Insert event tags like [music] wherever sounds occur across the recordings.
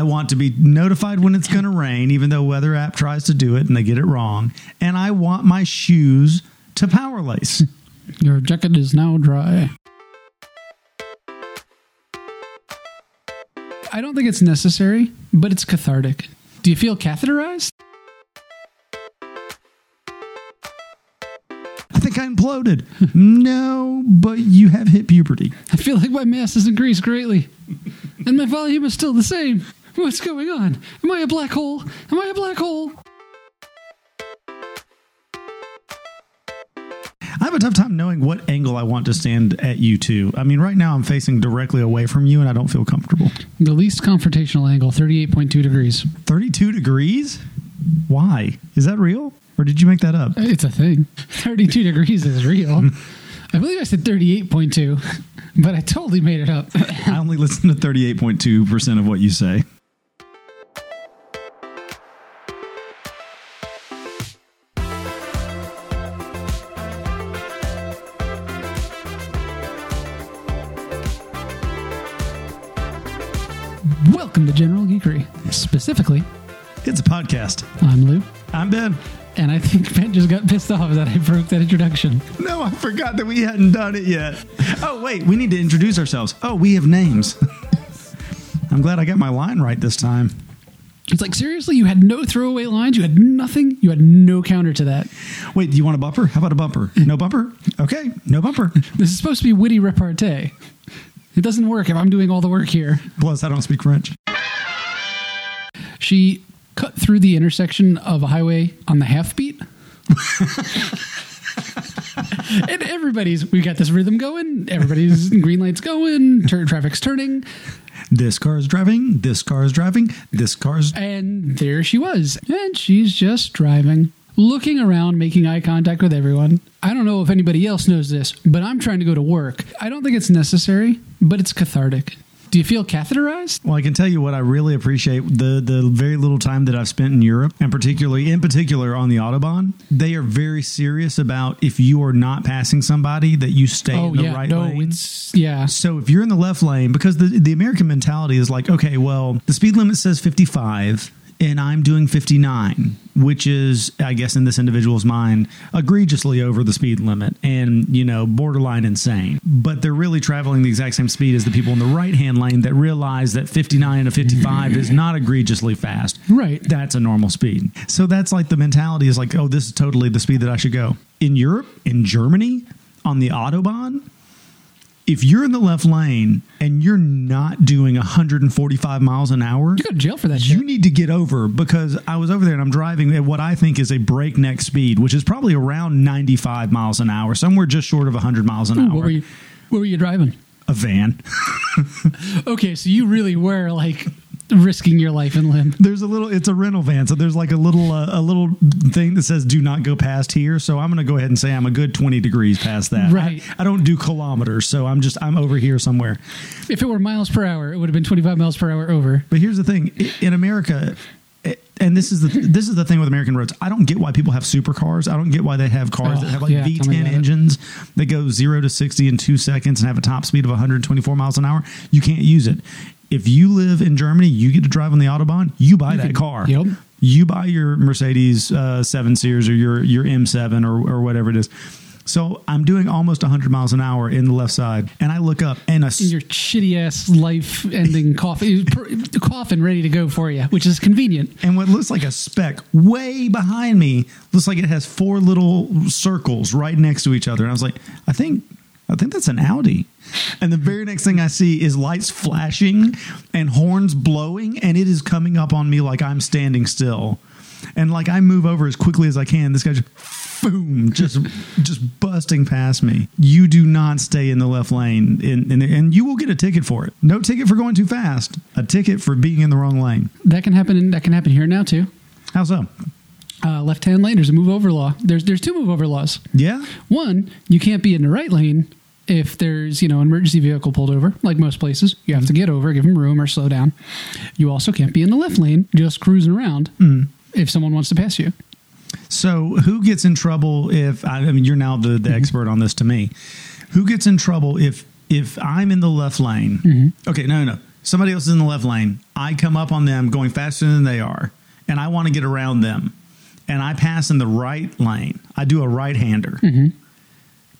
I want to be notified when it's going to rain, even though weather app tries to do it and they get it wrong. And I want my shoes to power lace. [laughs] Your jacket is now dry. I don't think it's necessary, but it's cathartic. Do you feel catheterized? I think I imploded. [laughs] no, but you have hit puberty. I feel like my mass has increased greatly, and my volume is still the same. What's going on? Am I a black hole? Am I a black hole? I have a tough time knowing what angle I want to stand at you to. I mean, right now I'm facing directly away from you and I don't feel comfortable. The least confrontational angle, 38.2 degrees. 32 degrees? Why? Is that real? Or did you make that up? It's a thing. [laughs] 32 degrees is real. [laughs] I believe I said 38.2, [laughs] but I totally made it up. I only listen to 38.2% of what you say. Welcome to General Geekery. Specifically, It's a podcast. I'm Lou, I'm Ben. and I think Ben just got pissed off that I broke that introduction. No, I forgot that we hadn't done it yet. Oh, wait, we need to introduce ourselves. Oh, we have names. [laughs] I'm glad I got my line right this time. It's like, seriously, you had no throwaway lines? You had nothing? You had no counter to that. Wait, do you want a bumper? How about a bumper? No bumper? Okay, no bumper. [laughs] This is supposed to be witty repartee. It doesn't work if I'm doing all the work here. Plus, I don't speak French. She cut through the intersection of a highway on the half beat. [laughs] and everybody's, we got this rhythm going. Everybody's [laughs] green lights going. Tur- traffic's turning. This car is driving. This car is driving. This car's. And there she was. And she's just driving, looking around, making eye contact with everyone. I don't know if anybody else knows this, but I'm trying to go to work. I don't think it's necessary, but it's cathartic. Do you feel catheterized? Well, I can tell you what I really appreciate the the very little time that I've spent in Europe, and particularly in particular on the autobahn. They are very serious about if you are not passing somebody that you stay oh, in the right Oh, no, lane. yeah. So if you're in the left lane, because the the American mentality is like, okay, well, the speed limit says 55 and I'm doing 59, which is, I guess, in this individual's mind, egregiously over the speed limit and, you know, borderline insane. But they're really traveling the exact same speed as the people in the right hand lane that realize that 59 to 55 is not egregiously fast. Right. That's a normal speed. So that's like the mentality is like, oh, this is totally the speed that I should go. In Europe, in Germany, on the Autobahn, if you're in the left lane and you're not doing 145 miles an hour, You go to jail for that you shit. need to get over because I was over there and I'm driving at what I think is a breakneck speed, which is probably around 95 miles an hour, somewhere just short of 100 miles an Ooh, hour. what were you? What were you driving? A van. [laughs] Okay, so you really were like risking your life and limb. There's a little. It's a rental van, so there's like a little uh, a little thing that says "Do not go past here." So I'm going to go ahead and say I'm a good 20 degrees past that. Right. I, I don't do kilometers, so I'm just I'm over here somewhere. If it were miles per hour, it would have been 25 miles per hour over. But here's the thing: in America, and this is the this is the thing with American roads. I don't get why people have supercars. I don't get why they have cars Oh, that have like yeah, V10 about it. engines that go zero to 60 in two seconds and have a top speed of 124 miles an hour. You can't use it. If you live in Germany, you get to drive on the autobahn. You buy that can- car. yep. You buy your Mercedes uh, seven series or your your M7 or or whatever it is. So I'm doing almost 100 miles an hour in the left side, and I look up, and a s- Your shitty ass life ending [laughs] coffin, coffin ready to go for you, which is convenient. and what looks like a speck way behind me looks like it has four little circles right next to each other. And I was like, I think, I think that's an Audi. And the very next thing I see is lights flashing and horns blowing, and it is coming up on me like I'm standing still. And like I move over as quickly as I can, this guy just boom, just [laughs] just busting past me. You do not stay in the left lane, in, in, and you will get a ticket for it. No ticket for going too fast, a ticket for being in the wrong lane. That can happen. That can happen here now too. How so? Uh, left hand lane. There's a move over law. There's there's two move over laws. Yeah. One, you can't be in the right lane if there's you know an emergency vehicle pulled over, like most places. You have to get over, give them room, or slow down. You also can't be in the left lane, just cruising around mm. if someone wants to pass you. So, who gets in trouble if I mean you're now the, the mm-hmm. expert on this to me? Who gets in trouble if if I'm in the left lane? Mm-hmm. Okay, no, no. somebody else is in the left lane. I come up on them going faster than they are, and I want to get around them. And I pass in the right lane. I do a right hander. Mm-hmm.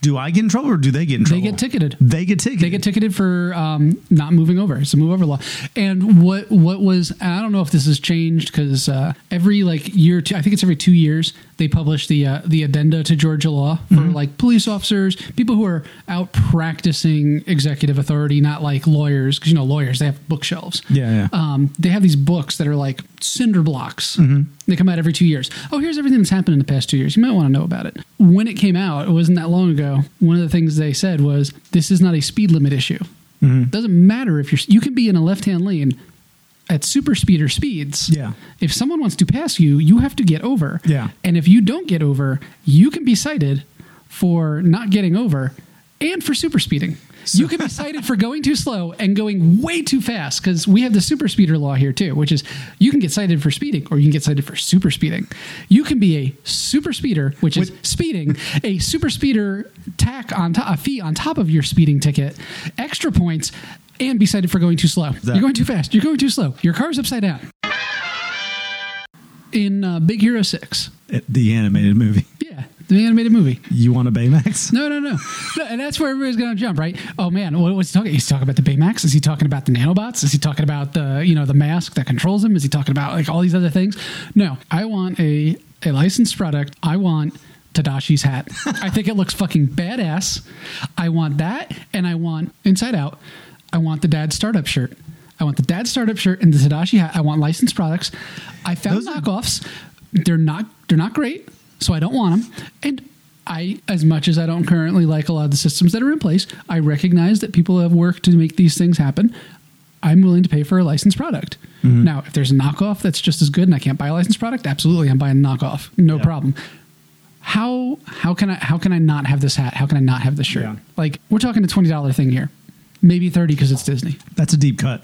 Do I get in trouble or do they get in trouble? They get ticketed. They get ticketed. They get ticketed for um, not moving over. It's a move over law. And what what was I don't know if this has changed because uh, every like year, two, I think it's every two years they publish the uh, the addenda to Georgia law for Mm-hmm. like police officers, people who are out practicing executive authority, not like lawyers because you know lawyers they have bookshelves. Yeah, yeah. Um, they have these books that are like cinder blocks. Mm-hmm. They come out every two years. Oh, here's everything that's happened in the past two years. You might want to know about it. When it came out, it wasn't that long ago. One of the things they said was, "This is not a speed limit issue. Mm-hmm. Doesn't matter if you're. You can be in a left-hand lane at super speeder speeds. Yeah. If someone wants to pass you, you have to get over. Yeah. And if you don't get over, you can be cited for not getting over and for super speeding. You can be cited for going too slow and going way too fast because we have the super speeder law here too, which is you can get cited for speeding or you can get cited for super speeding. You can be a super speeder, which is speeding, a super speeder tack on top, a fee on top of your speeding ticket, extra points, and be cited for going too slow. That- You're going too fast. You're going too slow. Your car's upside down. In uh, Big Hero 6. the animated movie. Yeah, the animated movie. You want a Baymax? No, no, no, no. And that's where everybody's going to jump, right? Oh man, what was he talking? He's talking about the Baymax. Is he talking about the nanobots? Is he talking about the you know the mask that controls him? Is he talking about like all these other things? No, I want a a licensed product. I want Tadashi's hat. I think it looks fucking badass. I want that, and I want Inside Out. I want the dad startup shirt. I want the dad startup shirt and the Tadashi hat. I want licensed products. I found Those are- knockoffs. They're not they're not great, so I don't want them. And I, as much as I don't currently like a lot of the systems that are in place, I recognize that people have worked to make these things happen. I'm willing to pay for a licensed product. Mm-hmm. Now, if there's a knockoff that's just as good and I can't buy a licensed product, absolutely, I'm buying a knockoff. No Yeah. problem. How how can I how can I not have this hat? How can I not have this shirt? Yeah. Like we're talking a twenty dollar thing here, maybe thirty because it's Disney. That's a deep cut.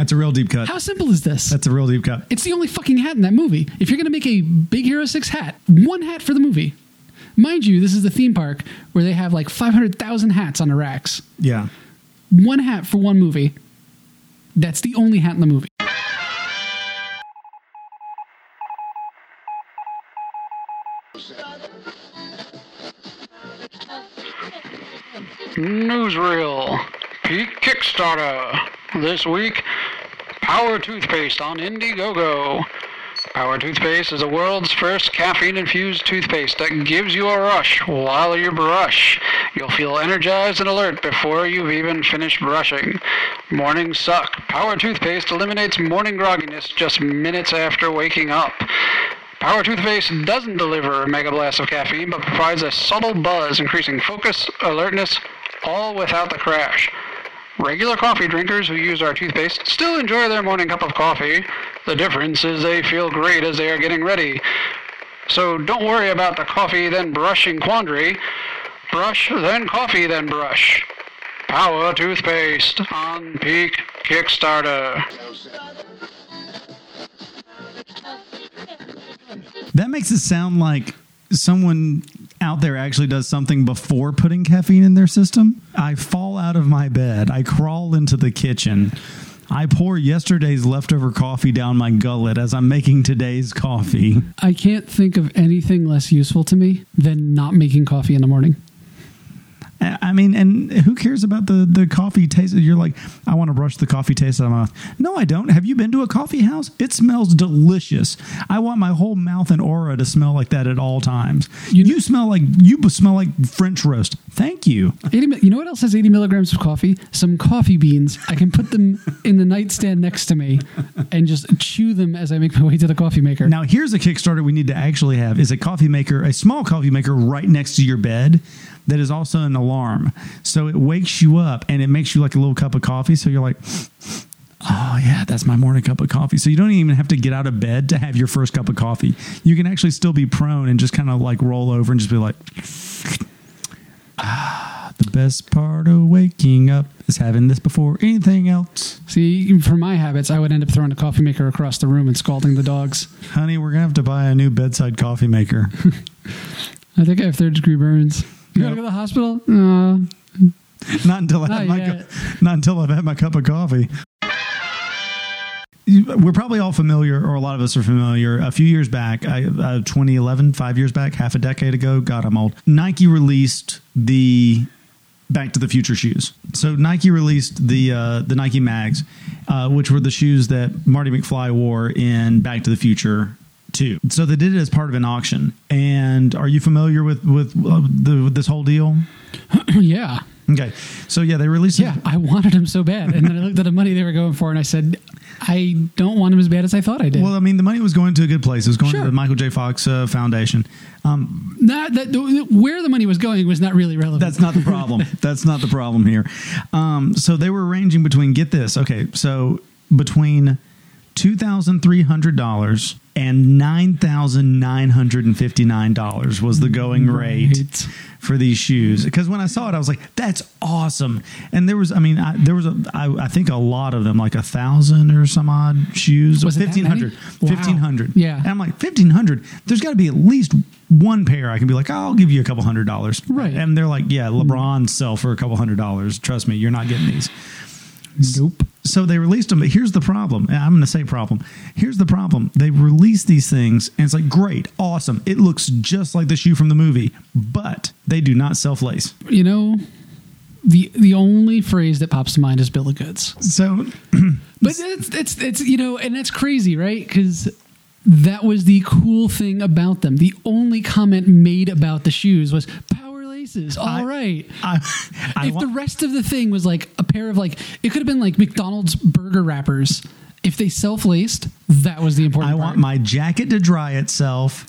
That's a real deep cut. How simple is this? That's a real deep cut. It's the only fucking hat in that movie. If you're going to make a Big Hero 6 hat, one hat for the movie. Mind you, this is the theme park where they have like 500,000 hats on the racks. Yeah. One hat for one movie. That's the only hat in the movie. Newsreel. Peak Kickstarter. This week, Power Toothpaste on Indiegogo. Power Toothpaste is the world's first caffeine infused toothpaste that gives you a rush while you brush. You'll feel energized and alert before you've even finished brushing. Mornings suck. Power Toothpaste eliminates morning grogginess just minutes after waking up. Power Toothpaste doesn't deliver a mega blast of caffeine, but provides a subtle buzz, increasing focus, alertness, all without the crash. Regular coffee drinkers who use our toothpaste still enjoy their morning cup of coffee. The difference is they feel great as they are getting ready. So don't worry about the coffee then brushing quandary. Brush, then coffee, then brush. Power Toothpaste on Peak Kickstarter. That makes it sound like someone out there actually does something before putting caffeine in their system. I fall out of my bed. I crawl into the kitchen. I pour yesterday's leftover coffee down my gullet as I'm making today's coffee. I can't think of anything less useful to me than not making coffee in the morning. I mean, and who cares about the, the coffee taste? You're like, I want to brush the coffee taste out of my mouth. No, I don't. Have you been to a coffee house? It smells delicious. I want my whole mouth and aura to smell like that at all times. You, smell like you smell like French roast. Thank you. 80, you know what else has 80 milligrams of coffee? Some coffee beans. I can put them in the nightstand next to me and just chew them as I make my way to the coffee maker. Now, here's a Kickstarter we need to actually have: is a coffee maker, a small coffee maker, right next to your bed. That is also an alarm, so it wakes you up and it makes you like a little cup of coffee. So you're like, oh yeah, that's my morning cup of coffee. So you don't even have to get out of bed to have your first cup of coffee. You can actually still be prone and just kind of like roll over and just be like, ah, the best part of waking up is having this before anything else. See, for my habits, I would end up throwing the coffee maker across the room and scalding the dogs. Honey, we're gonna have to buy a new bedside coffee maker. [laughs] I think I have third degree burns. You gotta go to the hospital? Uh, Not until I Not have my yet. cu- not until I've had my cup of coffee. You- We're probably all familiar, or a lot of us are familiar. A few years back, I, uh, 2011, five years back, half a decade ago. God, I'm old. Nike released the Back to the Future shoes. So Nike released the uh, the Nike Mags, uh, which were the shoes that Marty McFly wore in Back to the Future Two. So they did it as part of an auction. And are you familiar with with, uh, the, with this whole deal? [clears throat] yeah. Okay, so yeah, they released. Yeah, I wanted him so bad. And then I looked at the money they were going for and I said, I don't want him as bad as I thought I did. Well, I mean, the money was going to a good place. It was going Sure. to the Michael J. Fox uh, Foundation. Um, Not that where the money was going was not really relevant. that's not the problem. [laughs] that's not the problem here. Um, so they were ranging between. Get this. Okay, so between two thousand three hundred dollars and nine thousand nine hundred and fifty nine dollars was the going rate Right. for these shoes. Because when I saw it, I was like, "That's awesome!" And there was, I mean, I, there was a, I, I think a lot of them, like a thousand or some odd shoes. Was it that fifteen hundred? many? Wow. Fifteen hundred. Yeah. And I'm like, fifteen hundred. There's got to be at least one pair I can be like, I'll give you a couple hundred dollars. Right. And they're like, yeah, hmm. LeBron sell for a couple hundred dollars. Trust me, you're not getting these. Nope. So they released them, but here's the problem. and I'm going to say problem. Here's the problem. They release these things, and it's like, great, awesome. It looks just like the shoe from the movie, but they do not self lace. You know, the the only phrase that pops to mind is bill of goods. So [clears throat] But it's it's it's you know, and that's crazy, right? Because that was the cool thing about them. The only comment made about the shoes was power laces. All I- right. I, I if the rest of the thing was like a pair of like it could have been like McDonald's burger wrappers. If they self laced, that was the important I part. want my jacket to dry itself.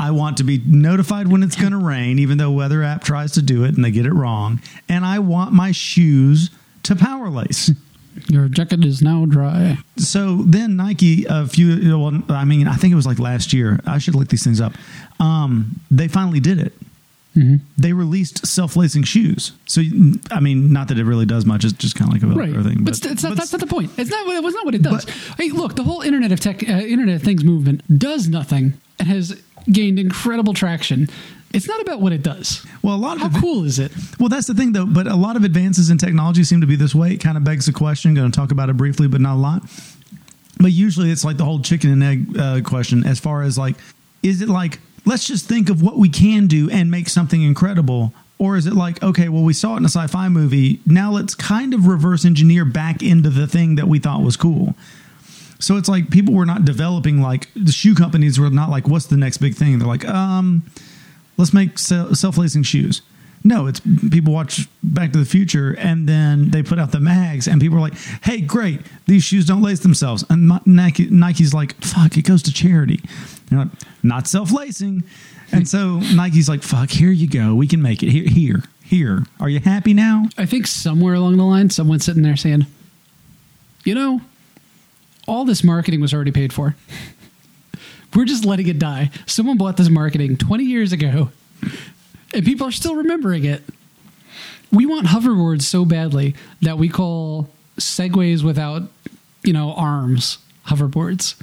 I want to be notified when it's going to rain, even though weather app tries to do it and they get it wrong. And I want my shoes to power lace. [laughs] Your jacket is now dry. so then Nike, a few, well, I mean, I think it was like last year. I should look these things up. Um, they finally did it. Mm-hmm. They released self-lacing shoes. So I mean, not that it really does much. It's just kind of like a Right, thing. but, it's, it's not, that's not the point. It's not. It was not what it does. hey, look, the whole Internet of Tech, uh, Internet of Things movement does nothing and has gained incredible traction. It's not about what it does. well, a lot of How it- cool is it? Well, that's the thing, though. But a lot of advances in technology seem to be this way. It kind of begs the question. Going to talk about it briefly, but not a lot. But usually, it's like the whole chicken and egg uh, question. As far as like, is it like let's just think of what we can do and make something incredible, or is it like okay, well, we saw it in a sci-fi movie. Now let's kind of reverse engineer back into the thing that we thought was cool. So it's like people were not developing like the shoe companies were not like, what's the next big thing? They're like, um, let's make self lacing shoes. No, it's people watch Back to the Future and then they put out the mags and people are like, hey, great, these shoes don't lace themselves. And Nike, Nike's like, fuck, it goes to charity. Like, not self lacing. And so Nike's like, fuck, here you go. We can make it. Here, here, here. Are you happy now? I think somewhere along the line, someone's sitting there saying, "You know, all this marketing was already paid for. [laughs] We're just letting it die. Someone bought this marketing 20 years ago, and people are still remembering it. We want hoverboards so badly that we call segways without, you know, arms hoverboards."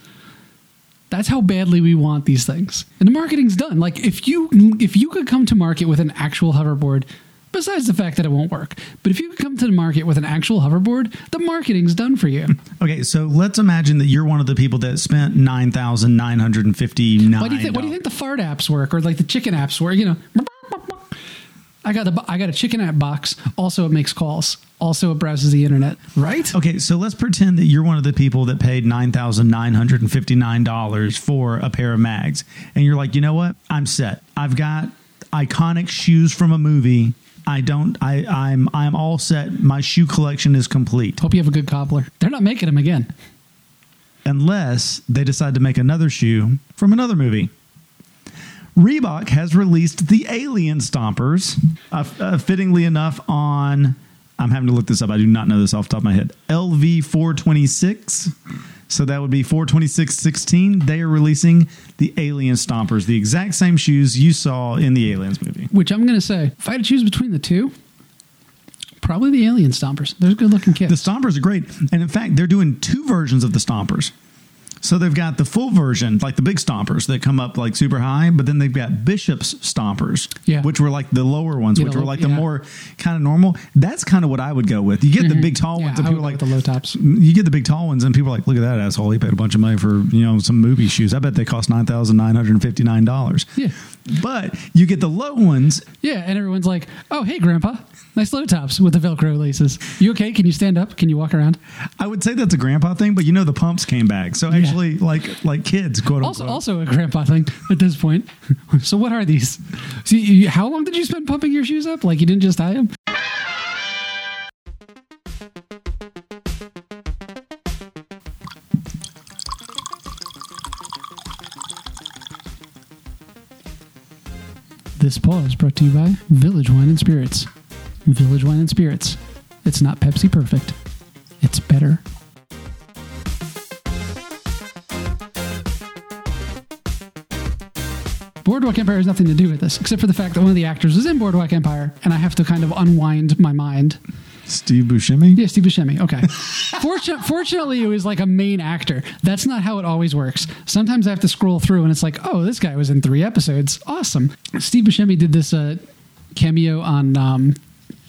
That's how badly we want these things. And the marketing's done. Like if you if you could come to market with an actual hoverboard, besides the fact that it won't work, but if you could come to the market with an actual hoverboard, the marketing's done for you. [laughs] Okay, so let's imagine that you're one of the people that spent nine thousand nine hundred and fifty nine. Why do you think? Why do you think the fart apps work, or like the chicken apps work? You know, I got the I got a chicken app box. Also, it makes calls. Also, it browses the internet. Right? Okay, so let's pretend that you're one of the people that paid nine thousand nine hundred and fifty nine dollars for a pair of mags, and you're like, you know what? I'm set. I've got iconic shoes from a movie. I don't. I, I'm. I'm all set. My shoe collection is complete. Hope you have a good cobbler. They're not making them again. unless they decide to make another shoe from another movie. Reebok has released the Alien Stompers, uh, uh, fittingly enough, on. I'm having to look this up. I do not know this off the top of my head. LV 426. So that would be 42616. They are releasing the Alien Stompers, the exact same shoes you saw in the Aliens movie. Which I'm going to say, if I had to choose between the two, probably the alien stompers. They're good looking kid. The. Stompers are great. And in fact, they're doing two versions of the Stompers. So they've got the full version, like the big stompers that come up like super high, but then they've got Bishop's stompers, Yeah. which were like the lower ones, which the were like the yeah. more kind of normal. That's kind of what I would go with. You get the mm-hmm. big tall Yeah, ones, and I people like the low tops. You get the big tall ones, and people are like, "Look at that asshole! He paid a bunch of money for you know some movie shoes. I bet they cost nine thousand nine hundred fifty nine dollars." Yeah. But you get the low ones, Yeah, and everyone's like, "Oh, hey, Grandpa, nice low tops with the Velcro laces. You okay? Can you stand up? Can you walk around?" I would say that's a grandpa thing, but you know the pumps came back, so actually, like like kids, quote Also, unquote. also a grandpa thing at this point. [laughs] so, what are these? See, you, how long did you spend pumping your shoes up? Like you didn't just tie them? This pause brought to you by Village Wine and Spirits. Village Wine and Spirits. It's not Pepsi perfect. It's better. Boardwalk Empire has nothing to do with this, except for the fact that one of the actors was in Boardwalk Empire, and I have to kind of unwind my mind. Steve Buscemi. Yeah, Steve Buscemi. Okay. [laughs] Fortun- fortunately, it was like a main actor. That's not how it always works. Sometimes I have to scroll through, and it's like, oh, this guy was in three episodes. Awesome. Steve Buscemi did this uh, cameo on um,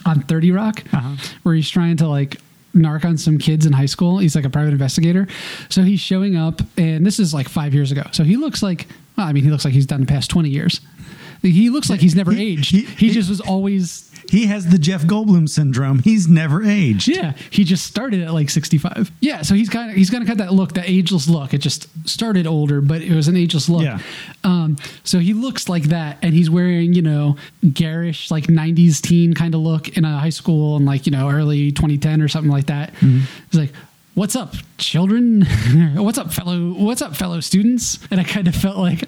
on Thirty Rock, Uh-huh. where he's trying to like narc on some kids in high school. He's like a private investigator. So he's showing up, and this is like five years ago. So he looks like, well, I mean, he looks like he's done the past 20 years. He looks like he's never He- aged. he- He, he- just was always, He has the Jeff Goldblum syndrome. He's never aged. yeah, he just started at like 65. Yeah, so he's kind of, he's going to cut that look, that ageless look. It just started older, but it was an ageless look. Yeah. Um, so he looks like that, and he's wearing, you know, garish, like 90s teen kind of look in a high school and like, you know, early 2010 or something like that. Mm-hmm. He's like, What's up, children? [laughs] what's up, fellow? What's up, fellow students? And I kind of felt like,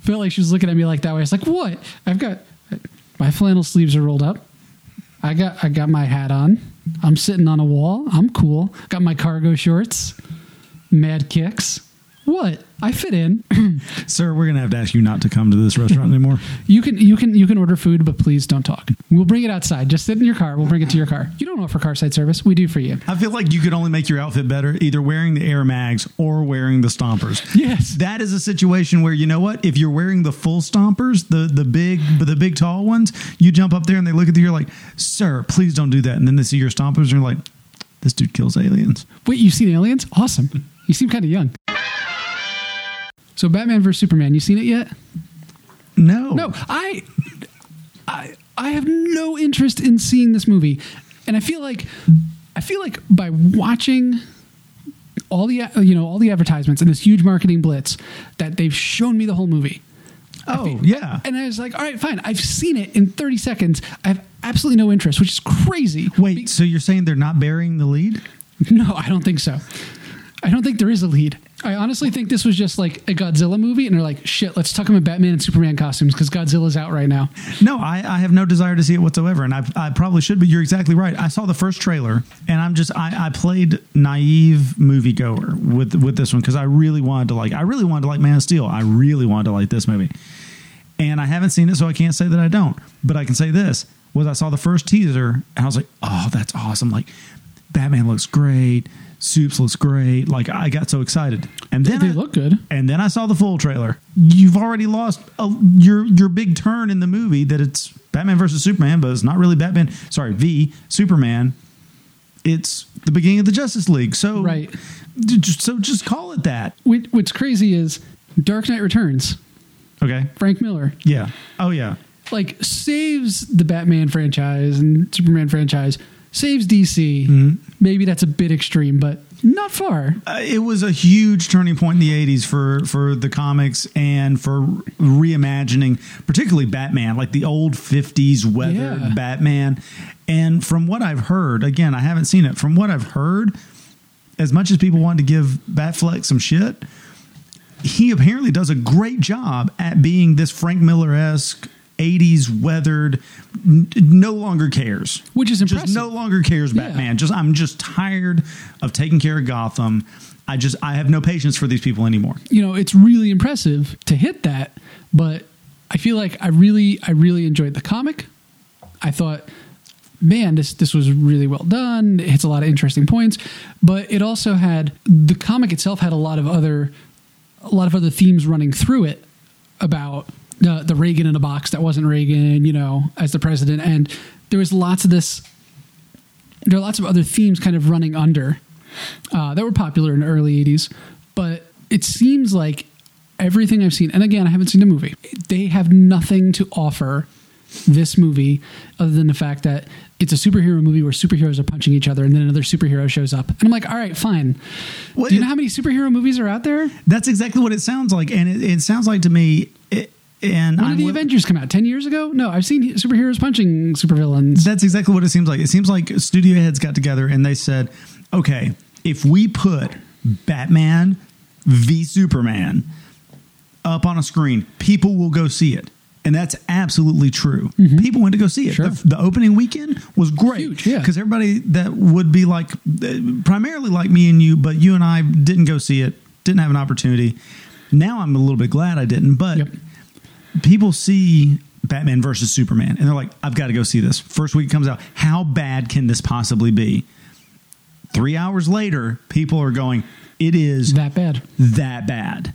felt like she was looking at me like that way. I was like, "What? I've got my flannel sleeves are rolled up. I got I got my hat on. I'm sitting on a wall. I'm cool. Got my cargo shorts. Mad kicks. What? I fit in. [clears throat] Sir, we're gonna have to ask you not to come to this restaurant anymore. You can you can you can order food, but please don't talk. We'll bring it outside. Just sit in your car. We'll bring it to your car. You don't offer car side service. We do for you. I feel like you could only make your outfit better either wearing the Air Mags or wearing the Stompers. Yes. That is a situation where you know what? If you're wearing the full Stompers, the the big the big tall ones, you jump up there and they look at you, you're like, "Sir, please don't do that." And then they see your Stompers and you're like, "This dude kills aliens." Wait, you've seen Aliens? Awesome. You seem kind of young. So Batman vs Superman, you seen it yet? No, No, I, I, I have no interest in seeing this movie, and I feel like, I feel like by watching all the you know all the advertisements and this huge marketing blitz that they've shown me the whole movie. Oh yeah. And I was like, all right, fine. I've seen it in 30 seconds. I have absolutely no interest, which is crazy. Wait, so you're saying they're not burying the lead? No, I don't think so. I don't think there is a lead. I honestly think this was just like a Godzilla movie, and they're like, shit, let's tuck him in Batman and Superman costumes because Godzilla's out right now. No, I, I have no desire to see it whatsoever, and I, I probably should. But you're exactly right. I saw the first trailer, and I'm just I, I played naive moviegoer with with this one because I really wanted to like I really wanted to like Man of Steel. I really wanted to like this movie, and I haven't seen it, so I can't say that I don't. But I can say this: was I saw the first teaser, and I was like, oh, that's awesome! Like Batman looks great. Soups looks great. Like I got so excited, and then They I- look good. and then I saw the full trailer. You've already lost a, your your big turn in the movie that it's Batman versus Superman, but it's not really Batman. Sorry, V Superman. It's the beginning of the Justice League. So Right. So just call it that. What's crazy is Dark Knight Returns, Okay. Frank Miller, Yeah. Oh yeah. like saves the Batman franchise and Superman franchise, saves DC. Mm-hmm. Maybe that's a bit extreme, but not far. Uh, it was a huge turning point in the 80s for for the comics and for reimagining particularly batman like the old 50s weathered Yeah. batman and from what i've heard again i haven't seen it from what i've heard as much as people want to give batfleck some shit he apparently does a great job at being this frank miller-esque 80s weathered n- no longer cares Which is just impressive. no longer cares Yeah. batman just i'm just tired of taking care of gotham i just i have no patience for these people anymore you know, it's really impressive to hit that, but I feel like I really, I really enjoyed the comic. I thought man, this this was really well done. It hits a lot of interesting points, but it also had the comic itself had a lot of other a lot of other themes running through it about the the Reagan in a box that wasn't Reagan, you know, as the president, and there was lots of this. There are lots of other themes kind of running under uh, that were popular in the early '80s, but it seems like everything I've seen, and again, I haven't seen the movie. They have nothing to offer this movie other than the fact that it's a superhero movie where superheroes are punching each other and then another superhero shows up. And I'm like, all right, fine. Well, Do you know how many superhero movies are out there? That's exactly what it sounds like, and it, it sounds like to me. It, and When I'm did the Avengers come out? 10 years ago? No, I've seen superheroes punching supervillains. That's exactly what it seems like. It seems like studio heads got together and they said, "Okay, if we put Batman v Superman up on a screen, people will go see it." And that's absolutely true. Mm-hmm. People went to go see it. Sure. The, the opening weekend was great Huge, yeah. because everybody that would be like, primarily like me and you, but you and I didn't go see it, didn't have an opportunity. Now I'm a little bit glad I didn't, but Yep. People see Batman versus Superman and they're like, I've got to go see this. First week it comes out. How bad can this possibly be? Three hours later, people are going, it is that bad. that bad.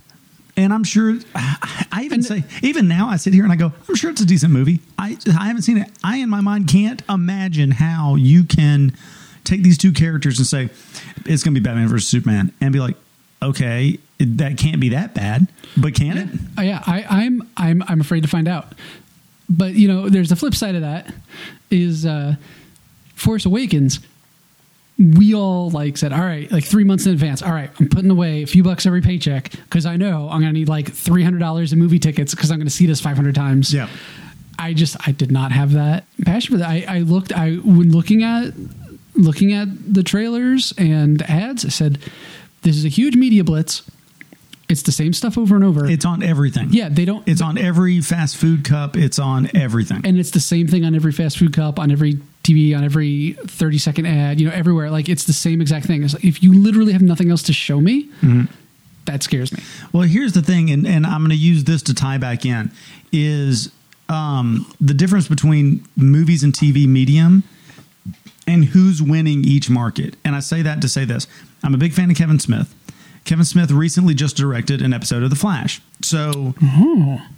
And I'm sure, I I even And- say, even now I sit here and I go, I'm sure it's a decent movie. I, I haven't seen it. I, in my mind, can't imagine how you can take these two characters and say, it's going to be Batman versus Superman and be like, okay, that can't be that bad, but can it? Uh, yeah, I, I'm I'm I'm afraid to find out. But you know, there's the flip side of that is uh, Force Awakens. We all like said, all right, like three months in advance. All right, I'm putting away a few bucks every paycheck because I know I'm going to need like three hundred dollars in movie tickets because I'm going to see this 500 times. Yeah. I just I did not have that passion for that. I, I looked I when looking at looking at the trailers and ads, I said, "This is a huge media blitz. It's the same stuff over and over." It's on everything. yeah, they don't. It's on every fast food cup. It's on everything. and it's the same thing on every fast food cup, on every TV, on every 30 second ad, you know, everywhere. Like it's the same exact thing. It's like, if you literally have nothing else to show me, that scares me. Well, here's the thing, and, and I'm going to use this to tie back in is um, the difference between movies and TV medium and who's winning each market. And I say that to say this I'm a big fan of Kevin Smith. Kevin Smith recently just directed an episode of The Flash. So,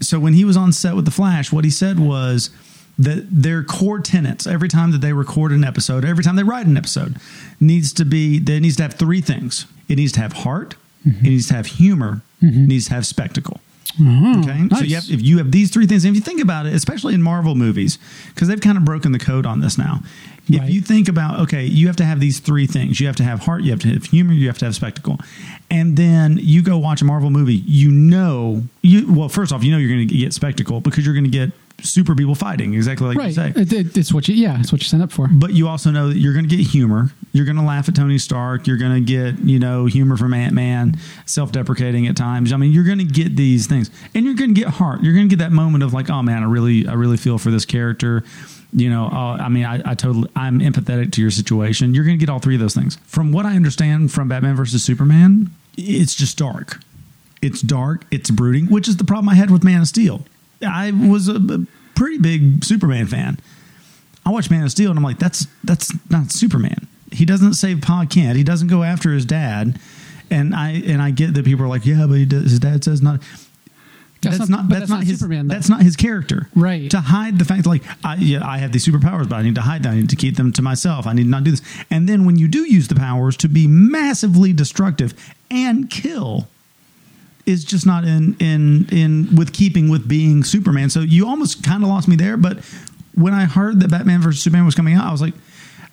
so when he was on set with The Flash, what he said was that their core tenets every time that they record an episode, every time they write an episode, needs to be that it needs to have three things. It needs to have heart, mm-hmm. it needs to have humor, mm-hmm. it needs to have spectacle. Mm-hmm. Okay, so you have if you have these three things, and if you think about it, especially in Marvel movies, because they've kind of broken the code on this now. If Right. you think about okay, you have to have these three things. You have to have heart, you have to have humor, you have to have spectacle, and then you go watch a Marvel movie. You know, you well, first off, you know you're going to get spectacle because you're going to get super people fighting, exactly like you say. It- it's what you, yeah, it's what you sign up for. But you also know that you're going to get humor. You're going to laugh at Tony Stark. You're going to get, you know, humor from Ant Man, self deprecating at times. I mean, you're going to get these things. And you're going to get heart. You're going to get that moment of like, oh man, I really, I really feel for this character. You know, uh, I mean, I, I totally, I'm empathetic to your situation. You're going to get all three of those things. From what I understand from Batman versus Superman, it's just dark. It's dark. It's brooding, which is the problem I had with Man of Steel. I was a, a pretty big Superman fan. I watch Man of Steel and I'm like, that's that's not Superman. He doesn't save Pa Kent. He doesn't go after his dad. And I and I get that people are like, yeah, but he does, his dad says not. That's That's, not- not, that's, that's not, not his Superman, though. that's not his character. Right. To hide the fact like I yeah, I have these superpowers, but I need to hide them. I need to keep them to myself. I need to not do this. And then when you do use the powers to be massively destructive and kill is just not in in in with keeping with being Superman. So you almost kind of lost me there. But when I heard that Batman versus Superman was coming out, I was like,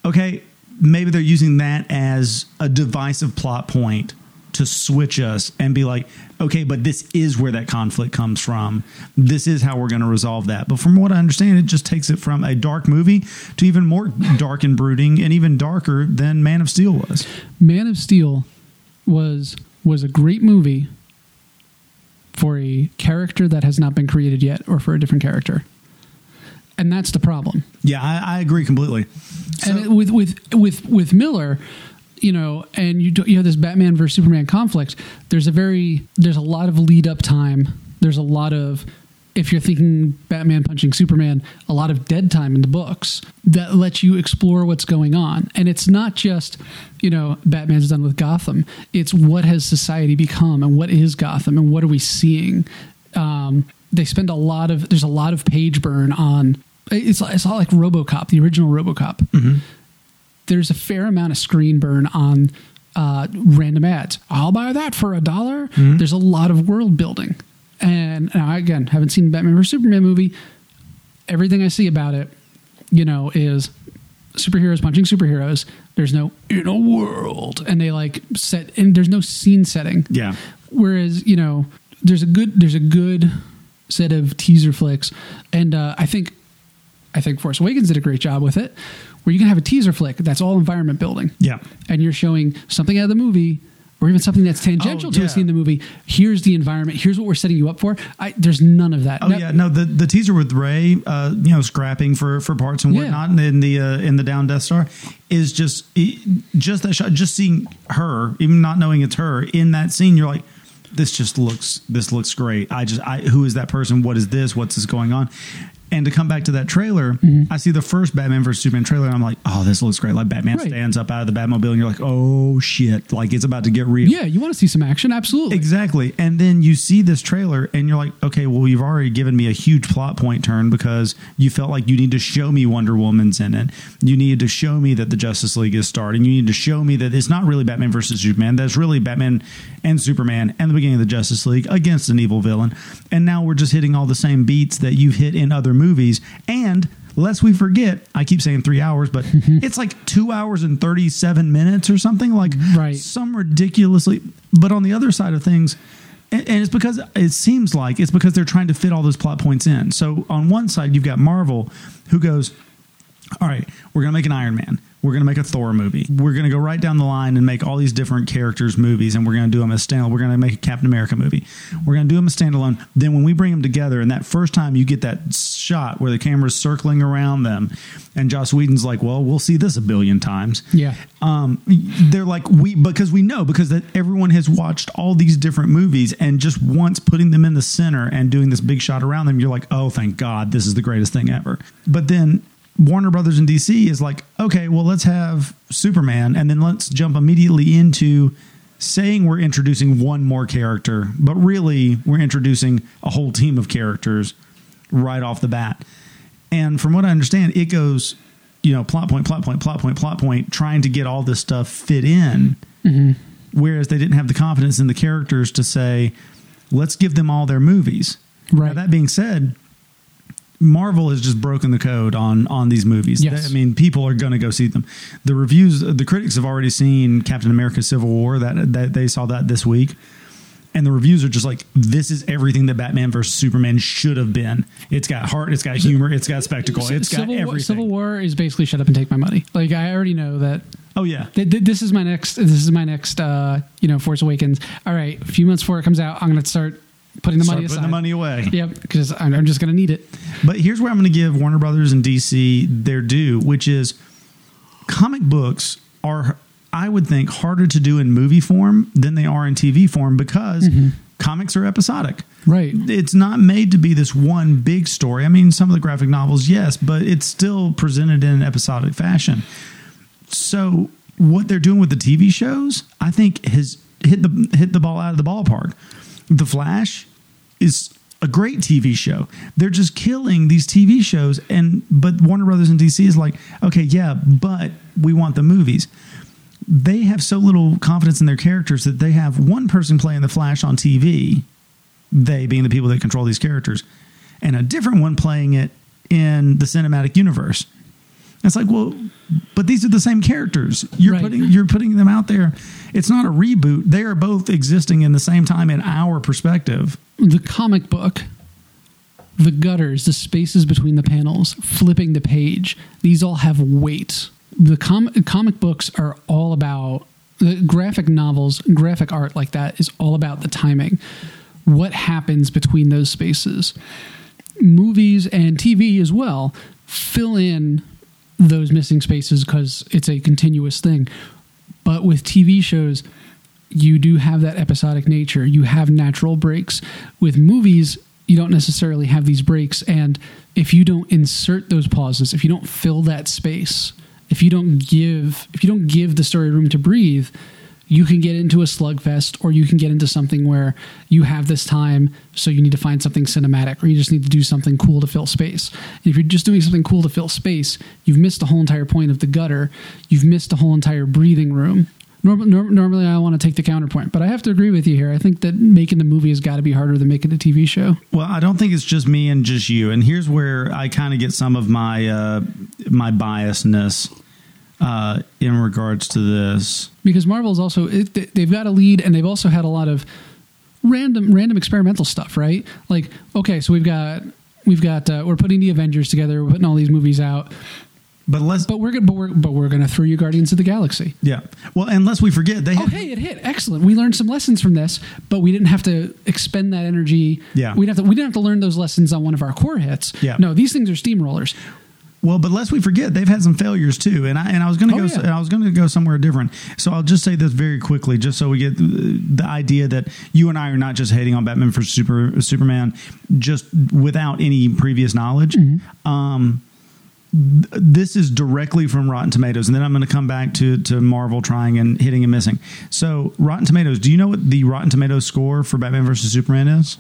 okay, maybe they're using that as a divisive plot point to switch us and be like, okay, but this is where that conflict comes from. This is how we're going to resolve that. But from what I understand, it just takes it from a dark movie to even more dark and brooding and even darker than Man of Steel was. Man of Steel was was a great movie for a character that has not been created yet or for a different character. And that's the problem. Yeah, I, I agree completely. So- and with with with with Miller, you know, and you do, you have this Batman versus Superman conflict. There's a very there's a lot of lead up time. There's a lot of if you're thinking Batman punching Superman, a lot of dead time in the books that lets you explore what's going on. And it's not just, you know, Batman's done with Gotham. It's what has society become and what is Gotham and what are we seeing? Um, they spend a lot of there's a lot of page burn on it's it's all like RoboCop, the original RoboCop. There's a fair amount of screen burn on uh, random ads. I'll buy that for a dollar. There's a lot of world building, and now, again, haven't seen the Batman or Superman movie. Everything I see about it, you know, is superheroes punching superheroes. There's no in a world, and they like set and there's no scene setting. Yeah. Whereas you know, there's a good there's a good set of teaser flicks, and uh, I think I think Force Awakens did a great job with it, where you can have a teaser flick that's all environment building, Yeah. and you're showing something out of the movie. Or even something that's tangential Oh, to yeah. a scene in the movie. Here's the environment. Here's what we're setting you up for. I, there's none of that. Oh No- yeah, no the, the teaser with Rey, uh, you know, scrapping for, for parts and Yeah. whatnot in the uh, in the down Death Star is just just that shot, just seeing her, even not knowing it's her in that scene. You're like, this just looks this looks great. I just I who is that person? What is this? What's this going on? And to come back to that trailer, Mm-hmm. I see the first Batman vs Superman trailer, and I'm like, oh, this looks great. Like Batman Right. stands up out of the Batmobile, and you're like, oh shit, like it's about to get real. Yeah, you want to see some action? Absolutely. Exactly. And then you see this trailer and you're like, okay, well, you've already given me a huge plot point turn because you felt like you need to show me Wonder Woman's in it. You needed to show me that the Justice League is starting. You need to show me that it's not really Batman versus Superman. That's really Batman and Superman and the beginning of the Justice League against an evil villain. And now we're just hitting all the same beats that you've hit in other movies. And lest we forget, I keep saying three hours, but [laughs] it's like two hours and 37 minutes or something like Right. some ridiculously but on the other side of things and, and it's because it seems like it's because they're trying to fit all those plot points in so on one side you've got marvel who goes all right we're going to make an iron man we're going to make a thor movie we're going to go right down the line and make all these different characters movies and we're going to do them as standalone we're going to make a captain america movie we're going to do them as standalone then when we bring them together and that first time you get that shot where the camera's circling around them and joss whedon's like well we'll see this a billion times Yeah. um, they're like we because we know because that everyone has watched all these different movies and just once putting them in the center and doing this big shot around them, you're like, oh, thank God, this is the greatest thing ever. But then Warner Brothers and DC is like, okay, well, let's have Superman, and then let's jump immediately into saying we're introducing one more character, but really we're introducing a whole team of characters right off the bat. And from what I understand, it goes, you know, plot point, plot point, plot point, plot point, trying to get all this stuff fit in. Mm-hmm. Whereas they didn't have the confidence in the characters to say, let's give them all their movies. Right. Now, that being said, Marvel has just broken the code on on these movies. Yes. I mean, people are going to go see them. The reviews, the critics have already seen Captain America: Civil War. That that they saw that this week, and the reviews are just like, this is everything that Batman versus Superman should have been. It's got heart, it's got humor, it's got spectacle, it's got Civil War. Civil War is basically shut up and take my money. Like I already know that Oh yeah, th- th- this is my next. This is my next. Uh, you know, Force Awakens. All right, a few months before it comes out, I'm going to start putting the Start money putting the money away. [laughs] Yep, because I'm, I'm just going to need it. But here's where I'm going to give Warner Brothers and DC their due, which is comic books are, I would think, harder to do in movie form than they are in TV form because mm-hmm. comics are episodic. Right. It's not made to be this one big story. I mean, some of the graphic novels, yes, but it's still presented in an episodic fashion. So what they're doing with the TV shows, I think has hit the hit the ball out of the ballpark. The Flash is a great TV show. They're just killing these TV shows and but Warner Brothers and DC is like, okay, yeah, but we want the movies. They have so little confidence in their characters that they have one person playing the Flash on TV, they being the people that control these characters, and a different one playing it in the cinematic universe. It's like, well, but these are the same characters. You're Right. putting you're putting them out there. It's not a reboot. They are both existing in the same time in our perspective. The comic book, the gutters, the spaces between the panels, flipping the page. These all have weight. The com- comic books are all about the graphic novels, graphic art like that is all about the timing. What happens between those spaces? Movies and TV as well fill in those missing spaces because it's a continuous thing. But with TV shows, you do have that episodic nature. You have natural breaks. With movies, you don't necessarily have these breaks. And if you don't insert those pauses, if you don't fill that space, if you don't give if you don't give the story room to breathe, you can get into a slugfest or you can get into something where you have this time so you need to find something cinematic or you just need to do something cool to fill space. And if you're just doing something cool to fill space you've missed the whole entire point of the gutter. You've missed the whole entire breathing room. Norm- norm- normally i want to take the counterpoint but i have to agree with you here. I think that making the movie has got to be harder than making the tv show. Well, I don't think it's just me and just you. And here's where I kind of get some of my uh, my biasness uh, in regards to this. because Marvel's also it, they- they've got a lead and they've also had a lot of random random experimental stuff, right? Like okay, so we've got we've got uh, we're putting the Avengers together, we're putting all these movies out, But let's, but we're gonna but we're but we're gonna throw you Guardians of the Galaxy. yeah. Well, unless we forget, they Oh had, hey, it hit excellent. We learned some lessons from this, but we didn't have to expend that energy. Yeah. we didn't have to we didn't have to learn those lessons on one of our core hits. Yeah. no, these things are steamrollers. Well, but lest we forget, they've had some failures too, and I and I was going to Oh, go. yeah. and I was going to go somewhere different. So I'll just say this very quickly, just so we get the, the idea that you and I are not just hating on Batman for Super Superman, just without any previous knowledge. Mm-hmm. Um, th- this is directly from Rotten Tomatoes, and then I'm going to come back to to Marvel trying and hitting and missing. So Rotten Tomatoes, do you know what the Rotten Tomatoes score for Batman versus Superman is?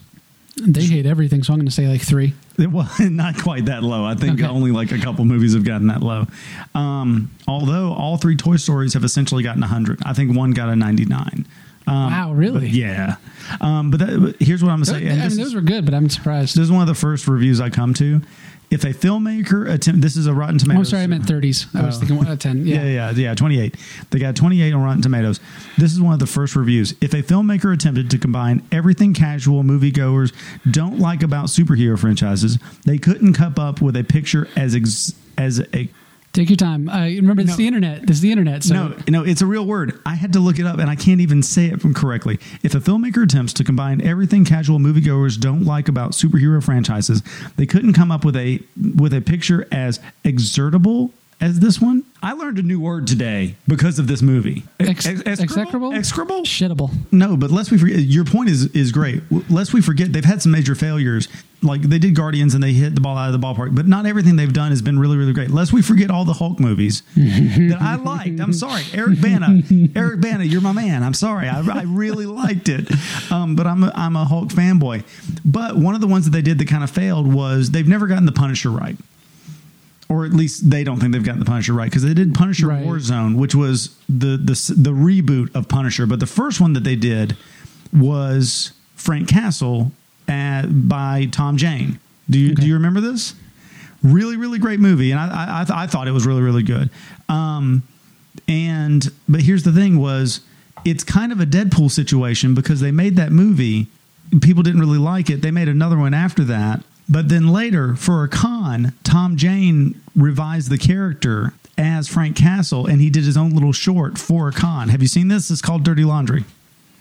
They hate everything, so I'm going to say like three. It, [laughs] well, not quite that low. I think Okay. only like a couple movies have gotten that low. Um, although all three Toy Stories have essentially gotten 100. I think one got a 99. Um, Wow, really? yeah. Um, but, that, but here's what I'm going to say. I and mean, those is, were good, but I'm surprised. this is one of the first reviews I come to. If a filmmaker attempt, this is a Rotten Oh, Tomatoes. I'm sorry, I meant 30s. I was Oh. thinking one out of 10. [laughs] Yeah, yeah, yeah, 28. They got 28 on Rotten Tomatoes. This is one of the first reviews. If a filmmaker attempted to combine everything casual moviegoers don't like about superhero franchises, they couldn't come up with a picture as ex- as a Take your time. I remember this is No. the internet. This is the internet. So no, no, it's a real word. I had to look it up, and I can't even say it correctly. If a filmmaker attempts to combine everything casual moviegoers don't like about superhero franchises, they couldn't come up with a with a picture as exertable as this one. I learned a new word today because of this movie. Ex- Ex- execrable? Execrable? shittable. No, but lest we forget, your point is is great. Lest we forget, they've had some major failures. Like they did Guardians and they hit the ball out of the ballpark, but not everything they've done has been really, really great. Lest we forget all the Hulk movies [laughs] that I liked. I'm sorry, Eric Bana. Eric Bana, you're my man. I'm sorry, I, I really liked it, um, but I'm a, I'm a Hulk fanboy. But one of the ones that they did that kind of failed was they've never gotten the Punisher right. Or at least they don't think they've gotten the Punisher right because they did Punisher Right. Warzone, which was the, the the reboot of Punisher. But the first one that they did was Frank Castle at, by Tom Jane. Do you do you remember this? Really, really great movie, and I I, I, th- I thought it was really, really good. Um, and but here's the thing: was it's kind of a Deadpool situation because they made that movie, people didn't really like it. They made another one after that, but then later for a con, Tom Jane revised the character as Frank Castle, and he did his own little short for a con. Have you seen this? It's called Dirty Laundry.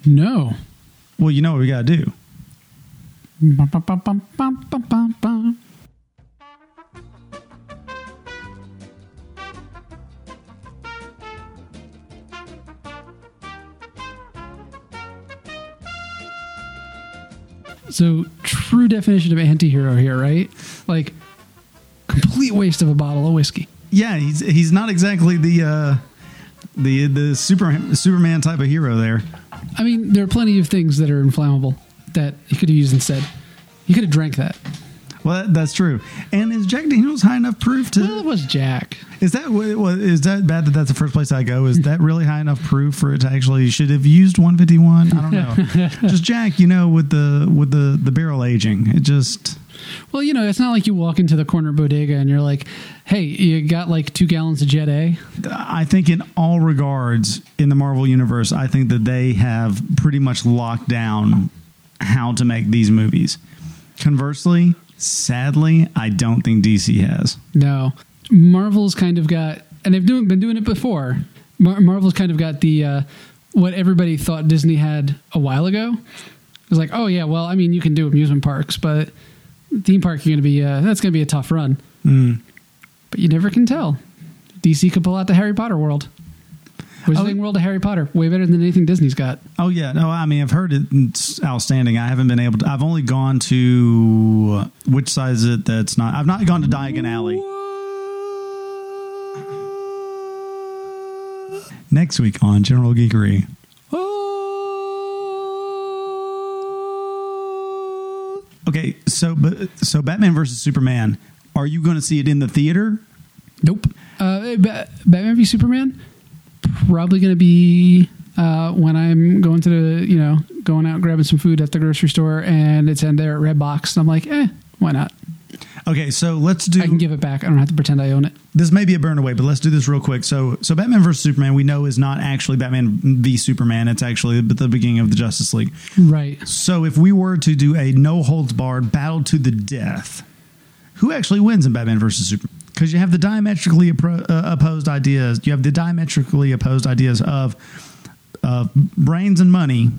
No. Well, you know what we got to do. So, true definition of anti-hero here, right? Like, complete waste of a bottle of whiskey. Yeah, he's he's not exactly the uh, the the super Superman type of hero there. I mean, there are plenty of things that are inflammable that he could have used instead. He could have drank that. Well, that's true. And is Jack Daniels high enough proof to? Well, it was Jack. Is that is that bad that that's the first place I go? Is that really high enough proof for it to actually should have used 151? I don't know. [laughs] just Jack, you know, with the with the the barrel aging, it just Well, you know, it's not like you walk into the corner bodega and you're like, "Hey, you got like two gallons of Jet A." I think in all regards in the Marvel universe, I think that they have pretty much locked down how to make these movies. Conversely, sadly, I don't think DC has. No, Marvel's kind of got, and they've doing, been doing it before. Mar- Marvel's kind of got the uh, what everybody thought Disney had a while ago. It was like, oh yeah, well, I mean, you can do amusement parks, but theme park you're going to be uh, that's going to be a tough run. Mm. But you never can tell. DC could pull out the Harry Potter world. Wizarding World of Harry Potter, way better than anything Disney's got. Oh yeah, no, I mean I've heard it, it's outstanding. I haven't been able to. I've only gone to which side is it? That's not. I've not gone to Diagon Alley. Next week on General Geekery. Okay, so but so Batman versus Superman. Are you going to see it in the theater? Nope. Uh, Ba- Batman v Superman, probably going to be uh, when I'm going to the, you know, going out grabbing some food at the grocery store and it's in there at Redbox. And I'm like, eh, why not? Okay, so let's do. I can give it back. I don't have to pretend I own it. this may be a burn away, but let's do this real quick. So, so Batman versus Superman, we know is not actually Batman v Superman. It's actually the beginning of the Justice League. Right. So, if we were to do a no holds barred battle to the death, who actually wins in Batman versus Superman? Because you have the diametrically appro- uh, opposed ideas. You have the diametrically opposed ideas of of brains and money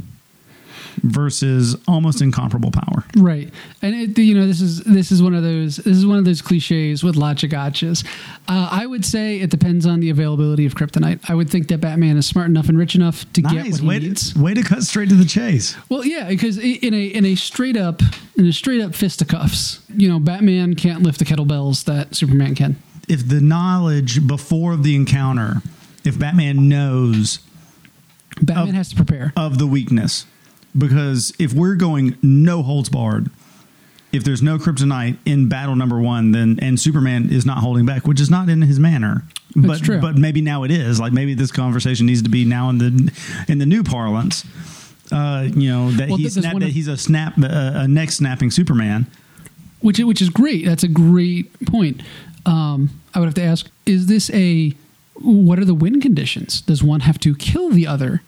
versus almost incomparable power. Right, and it, you know this is this is one of those this is one of those cliches with lots of gotchas. Uh, I would say it depends on the availability of kryptonite. I would think that Batman is smart enough and rich enough to get Nice what he way needs. to, way to cut straight to the chase. Well, yeah, because in a in a straight up in a straight up fisticuffs, you know, Batman can't lift the kettlebells that Superman can. if the knowledge before the encounter, if Batman knows Batman Of- has to prepare. of the weakness, because if we're going no holds barred, if there's no kryptonite in battle number one, then and Superman is not holding back, which is not in his manner. That's but true. but maybe now it is. Like maybe this conversation needs to be now in the in the new parlance. Uh, you know that Well, he's snap, that of- he's a snap uh, a neck snapping Superman. which which is great. That's a great point. Um, I would have to ask: Is this a what are the win conditions? Does one have to kill the other,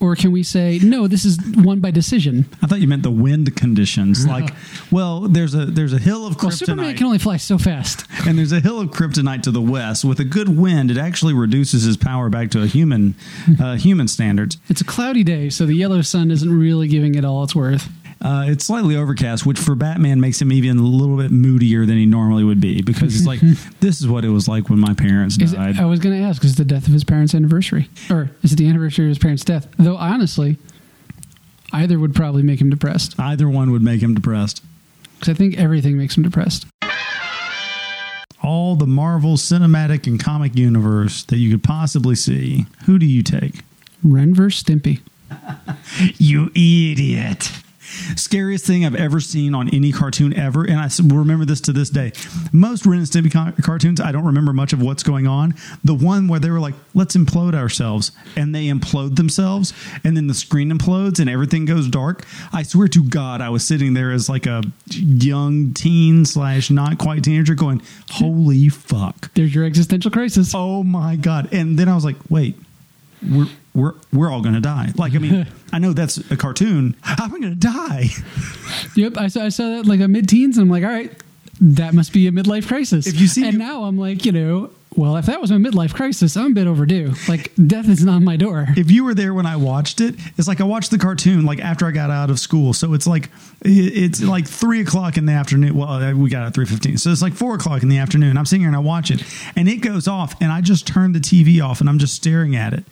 or can we say no? This is one by decision. I thought you meant the wind conditions. Like, well, there's a there's a hill of kryptonite. Well, Superman can only fly so fast. and there's a hill of kryptonite to the west. With a good wind, it actually reduces his power back to a human uh, human standards. It's a cloudy day, so the yellow sun isn't really giving it all it's worth. Uh, it's slightly overcast, which for Batman makes him even a little bit moodier than he normally would be because he's like, [laughs] "This is what it was like when my parents Is it, died." I was going to ask: Is it the death of his parents' anniversary, or is it the anniversary of his parents' death? Though honestly, either would probably make him depressed. Either one would make him depressed. Because I think everything makes him depressed. All the Marvel cinematic and comic universe that you could possibly see. Who do you take? Ren versus Stimpy. [laughs] You idiot. Scariest thing I've ever seen on any cartoon ever, and I remember this to this day. Most Ren and Stimpy cartoons, I don't remember much of what's going on. The one where they were like, "Let's implode ourselves," and they implode themselves, and then the screen implodes and everything goes dark. I swear to God, I was sitting there as like a young teen slash not quite teenager, going, "Holy fuck!" There's your existential crisis. oh my god and then i was like wait we're we're we're all gonna die. Like i mean [laughs] i know that's a cartoon. How am i gonna die? [laughs] Yep, I saw I saw that like a mid-teens, and I'm like, all right, that must be a midlife crisis. If you see and me- now I'm like, you know, well, if that was my midlife crisis, I'm a bit overdue. Like death is not my door. if you were there when i watched it it's like i watched the cartoon like after i got out of school. So it's like it's like three o'clock in the afternoon. Well uh, we got at 3.15 so it's like four o'clock in the afternoon. I'm sitting here and i watch it. And it goes off and i just turn the tv off and i'm just staring at it.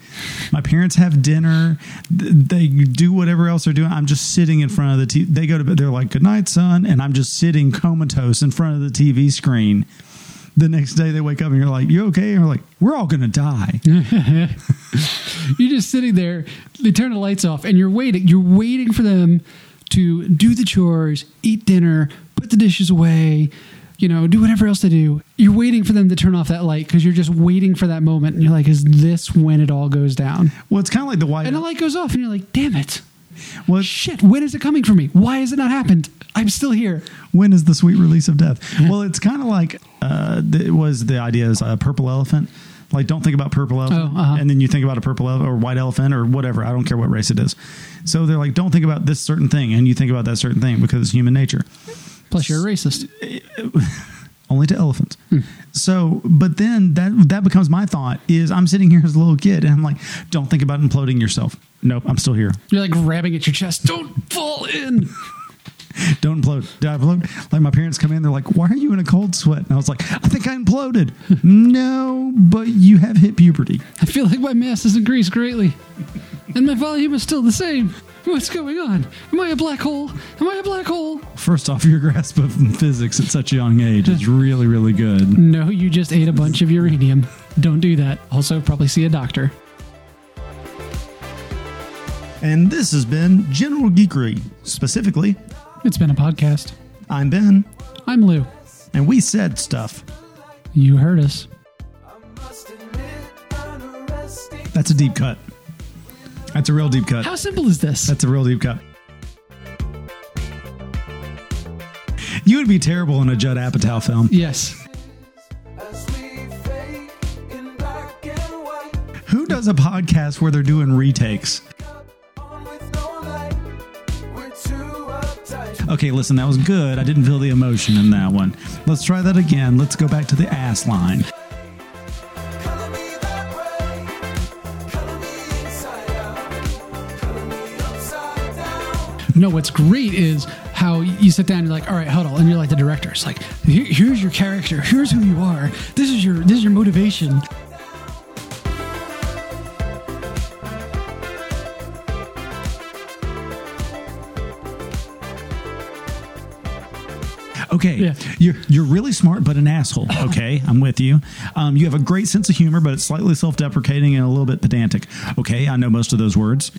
My parents have dinner. They do whatever else they're doing. I'm just sitting in front of the tv they go to bed. They're like good night son. And i'm just sitting comatose in front of the tv screen the next day they wake up and you're like you okay and we're like we're all gonna die [laughs] You're just sitting there. They turn the lights off, and you're waiting. You're waiting for them to do the chores, eat dinner, put the dishes away. You know, do whatever else they do. You're waiting for them to turn off that light because you're just waiting for that moment. And you're like, is this when it all goes down? well it's kind of like the white And the light goes off, and you're like, damn it. well, Shit, when is it coming for me? Why has it not happened? I'm still here. when is the sweet release of death? [laughs] well, it's kind of like uh, it was the idea is a purple elephant. Like, don't think about purple elephant, Oh, uh-huh. and then you think about a purple elephant or white elephant or whatever. I don't care what race it is. So they're like, don't think about this certain thing, and you think about that certain thing because it's human nature. Plus, you're a racist. [laughs] Only to elephants. Hmm. So, but then that that becomes my thought is I'm sitting here as a little kid, and I'm like, don't think about imploding yourself. Nope, I'm still here. You're like grabbing at your chest. Don't fall in. [laughs] Don't implode. Did I implode? Like my parents come in, they're like, "Why are you in a cold sweat?" And I was like, "I think I imploded." [laughs] no, but you have hit puberty. I feel like my mass has increased greatly, and my volume is still the same. What's going on? Am I a black hole? Am I a black hole? First off, your grasp of physics at such a young age is really, really good. No, you just ate a bunch of uranium. Don't do that. Also, probably see a doctor. And this has been General Geekery. Specifically, It's been a podcast. I'm Ben, I'm Lou. and we said stuff. You heard us. That's a deep cut. That's a real deep cut. How simple is this? That's a real deep cut. You would be terrible in a Judd Apatow film. yes. Who does a podcast where they're doing retakes? Okay, listen, that was good. I didn't feel the emotion in that one. Let's try that again. Let's go back to the ass line. No, what's great is how you sit down and you're like, all right, huddle, and you're like the director. It's like, here's your character, here's who you are. This is your this is your motivation. Okay, Yeah. you're you're really smart, but an asshole. Okay, [laughs] I'm with you. Um, you have a great sense of humor, but it's slightly self-deprecating and a little bit pedantic. Okay, I know most of those words.